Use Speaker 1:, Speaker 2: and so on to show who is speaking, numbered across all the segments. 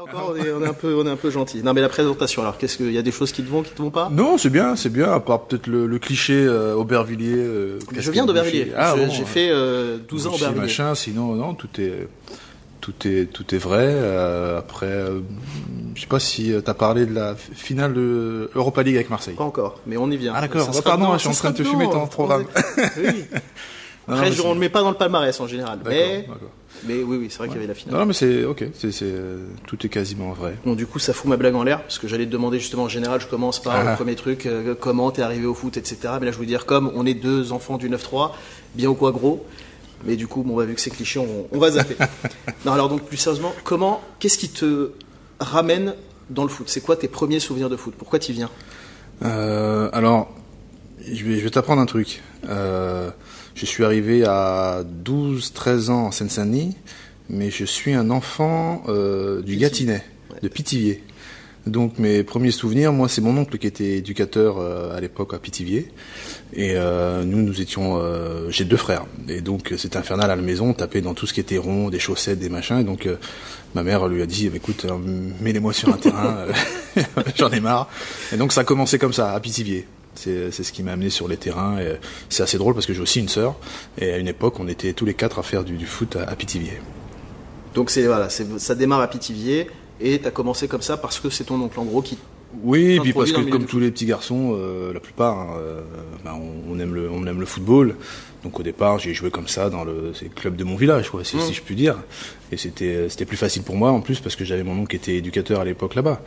Speaker 1: Là encore, on est, on est un peu, on est un peu gentil. Non, mais la présentation. Alors, qu'est-ce qu'il y a des choses qui te vont, qui te vont pas?
Speaker 2: Non, c'est bien, c'est bien. À part peut-être le, le cliché euh, Aubervilliers. euh,
Speaker 1: Je viens d'Aubervilliers.
Speaker 2: Ah, bon,
Speaker 1: J'ai
Speaker 2: euh,
Speaker 1: fait euh, 12 ans Aubervilliers.
Speaker 2: machin. Sinon, non, tout est, tout est, tout est vrai. Euh, après, euh, je sais pas si tu as parlé de la finale de Europa League avec Marseille.
Speaker 1: Pas encore, mais on y vient.
Speaker 2: Ah, d'accord. Pardon, je suis en train de te fumer ton programme.
Speaker 1: Oui.
Speaker 2: Non,
Speaker 1: Après,
Speaker 2: mais
Speaker 1: je- on le met pas dans le palmarès en général. Mais, mais oui, oui, c'est vrai qu'il y avait la finale.
Speaker 2: Non, non, mais c'est ok. C'est, c'est, euh, tout est quasiment vrai.
Speaker 1: Bon, du coup, ça fout ma blague en l'air, parce que j'allais te demander justement, en général, je commence par
Speaker 2: Ah.
Speaker 1: le premier truc, euh, comment t'es arrivé au foot, etc. Mais là, je veux dire, comme on est deux enfants du 9-3, bien ou quoi gros, mais du coup, bon, bah, vu que c'est cliché, on, on va zapper. non, alors donc, plus sérieusement, comment, qu'est-ce qui te ramène dans le foot? C'est quoi tes premiers souvenirs de foot? Pourquoi t'y viens?
Speaker 2: Euh, alors, je vais, je vais t'apprendre un truc. Euh, je suis arrivé à 12-13 ans en Seine-Saint-Denis, mais je suis un enfant euh, du Gâtinais, de Pithiviers. Donc mes premiers souvenirs, moi c'est mon oncle qui était éducateur euh, à l'époque à Pithiviers, et euh, nous nous étions, euh, j'ai deux frères, et donc c'était infernal à la maison, on tapait dans tout ce qui était rond, des chaussettes, des machins, et donc ma mère lui a dit, Bah, écoute, mets-les-moi sur un terrain, j'en ai marre, et donc ça a commencé comme ça à Pithiviers. C'est ce qui m'a amené sur les terrains. C'est assez drôle parce que j'ai aussi une sœur. Et à une époque, on était tous les quatre à faire du, foot à, à Pithiviers.
Speaker 1: Donc, ça démarre à Pithiviers, et t'as commencé comme ça parce que c'est ton oncle, en gros, qui.
Speaker 2: Oui, et puis parce que comme tous les petits garçons, euh, la plupart, hein, euh, bah, on, on aime le, on aime le football. Donc au départ, j'ai joué comme ça dans le, le club de mon village, quoi, si, si je puis dire. Et c'était, c'était plus facile pour moi en plus parce que j'avais mon oncle qui était éducateur à l'époque là-bas.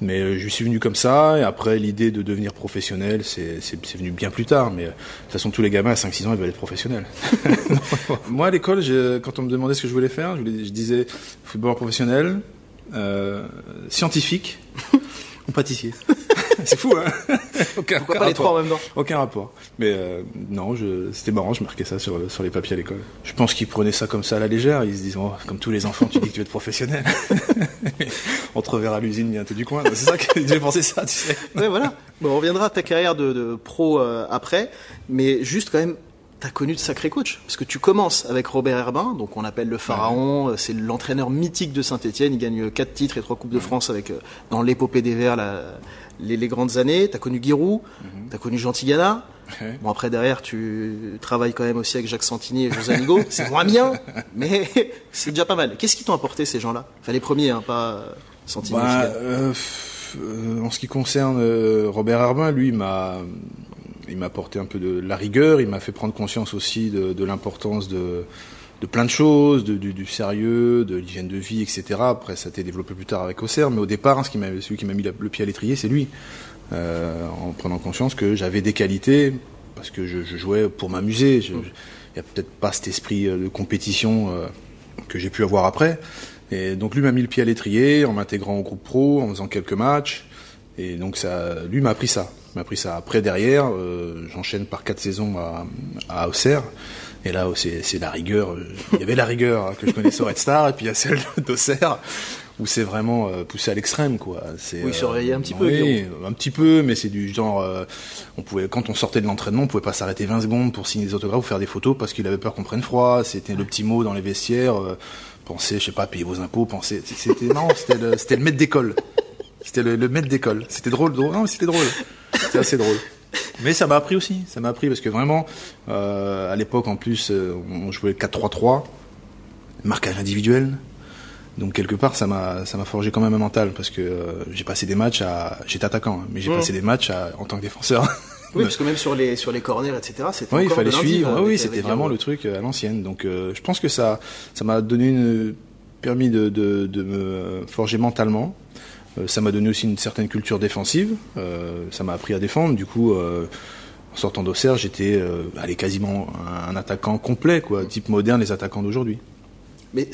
Speaker 2: Mais euh, je suis venu comme ça. Et après, l'idée de devenir professionnel, c'est, c'est, venu bien plus tard. Mais euh, de toute façon, tous les gamins à 5-6 ans, ils veulent être professionnels. moi, à l'école, quand on me demandait ce que je voulais faire, je, voulais- je disais footballeur professionnel, euh, scientifique ou pâtissier. c'est fou, hein aucun,
Speaker 1: Pourquoi pas les
Speaker 2: rapport.
Speaker 1: trois en même temps
Speaker 2: Aucun rapport. Mais euh, non, je, c'était marrant, je marquais ça sur, sur les papiers à l'école. Je pense qu'ils prenaient ça comme ça à la légère. Ils se disent, oh, comme tous les enfants, tu dis que tu veux être professionnel. On te reverra à l'usine bientôt du coin. C'est ça que j'ai pensé ça, tu sais.
Speaker 1: Ouais, voilà. Bon, on reviendra à ta carrière de, de pro euh, après, mais juste quand même, t'as connu de sacrés coachs, parce que tu commences avec Robert Herbin, donc on l'appelle le pharaon, euh, c'est l'entraîneur mythique de Saint-Etienne, il gagne 4 titres et 3 Coupes de France avec euh, dans l'épopée des Verts la- les, les grandes années, t'as connu Giroud, t'as connu
Speaker 2: Ouais.
Speaker 1: bon après derrière tu travailles quand même aussi avec Jacques Santini et José Amigo, c'est moins bien, mais c'est déjà pas mal. Qu'est-ce qui t'ont apporté ces gens-là? Enfin les premiers, hein, pas euh, Santini.
Speaker 2: Bah, euh, euh, en ce qui concerne euh, Robert Herbin, lui, m'a, il m'a apporté un peu de la rigueur. Il m'a fait prendre conscience aussi de, l'importance de, plein de choses, du, sérieux, de l'hygiène de vie, etc. Après, ça a été développé plus tard avec Auxerre, mais au départ, hein, ce qui celui qui m'a mis le pied à l'étrier, c'est lui. Euh, en prenant conscience que j'avais des qualités, parce que je, jouais pour m'amuser. Il n'y a peut-être pas cet esprit euh, de compétition euh, que j'ai pu avoir après. Et donc lui m'a mis le pied à l'étrier en m'intégrant au groupe pro, en faisant quelques matchs. Et donc ça, lui m'a appris ça. M'a appris ça. Après derrière, euh, j'enchaîne par quatre saisons à, à Auxerre. Et là, oh, c'est c'est la rigueur. euh, Il y avait la rigueur hein, que je connaissais au Red Star, et puis il y a celle d'Auxerre où c'est vraiment euh, poussé à l'extrême, quoi. C'est
Speaker 1: Oui,
Speaker 2: euh,
Speaker 1: surveiller un petit peu,
Speaker 2: Oui, un petit peu, mais c'est du genre. euh, on pouvait, quand on sortait de l'entraînement, on pouvait pas s'arrêter 20 secondes pour signer des autographes ou faire des photos parce qu'il avait peur qu'on prenne froid. C'était le petit mot dans les vestiaires. euh, pensez, je sais pas, payer vos impôts. Pensez, c'était marrant. C'était le, c'était le maître d'école. C'était le, le maître d'école. C'était drôle, drôle. Non, mais c'était drôle. C'était assez drôle. Mais ça m'a appris aussi. Ça m'a appris parce que vraiment, euh, à l'époque en plus, euh, on jouait le 4-3-3, marquage individuel. Donc quelque part, ça m'a ça m'a forgé quand même un mental parce que euh, j'ai passé des matchs à j'étais attaquant, hein, mais j'ai
Speaker 1: Mmh.
Speaker 2: passé des matchs à, en tant que défenseur.
Speaker 1: Oui, parce que même sur les sur les corners, etc. C'était
Speaker 2: Oui, il fallait suivre. oui, c'était vraiment le truc euh, à l'ancienne. Donc, euh, je pense que ça, ça m'a donné une, permis de, de, de me forger mentalement. Euh, ça m'a donné aussi une certaine culture défensive. Euh, ça m'a appris à défendre. Du coup, euh, en sortant d'Auxerre, j'étais, euh, allez, quasiment un, un attaquant complet, quoi, type moderne les attaquants d'aujourd'hui.
Speaker 1: Mais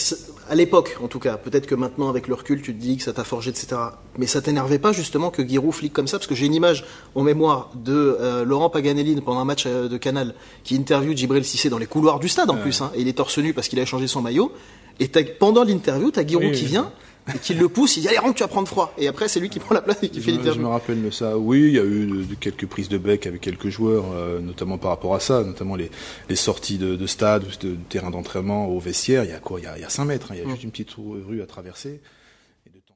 Speaker 1: à l'époque, en tout cas, peut-être que maintenant, avec le recul, tu te dis que ça t'a forgé, etc. Mais ça t'énervait pas justement que Giroud flique comme ça? Parce que j'ai une image en mémoire de euh, Laurent Paganelli pendant un match euh, de Canal qui interviewe Djibril Cissé dans les couloirs du stade en plus. Hein, et il est torse nu parce qu'il a changé son maillot. Et pendant l'interview, t'as Giroud
Speaker 2: Oui,
Speaker 1: qui
Speaker 2: oui.
Speaker 1: vient et qui le pousse. Il dit Allez, rentre, tu vas prendre froid. Et après, c'est lui qui prend la place et qui fait
Speaker 2: Je, je
Speaker 1: l'interview.
Speaker 2: me rappelle de ça. Oui, il y a eu de- de quelques prises de bec avec quelques joueurs, euh, notamment par rapport à ça, notamment les, les sorties de, de stade de, de terrain d'entraînement au vestiaire. Il y a quoi? Il y a, il y a 5 mètres, hein, il y a juste une petite rue à traverser.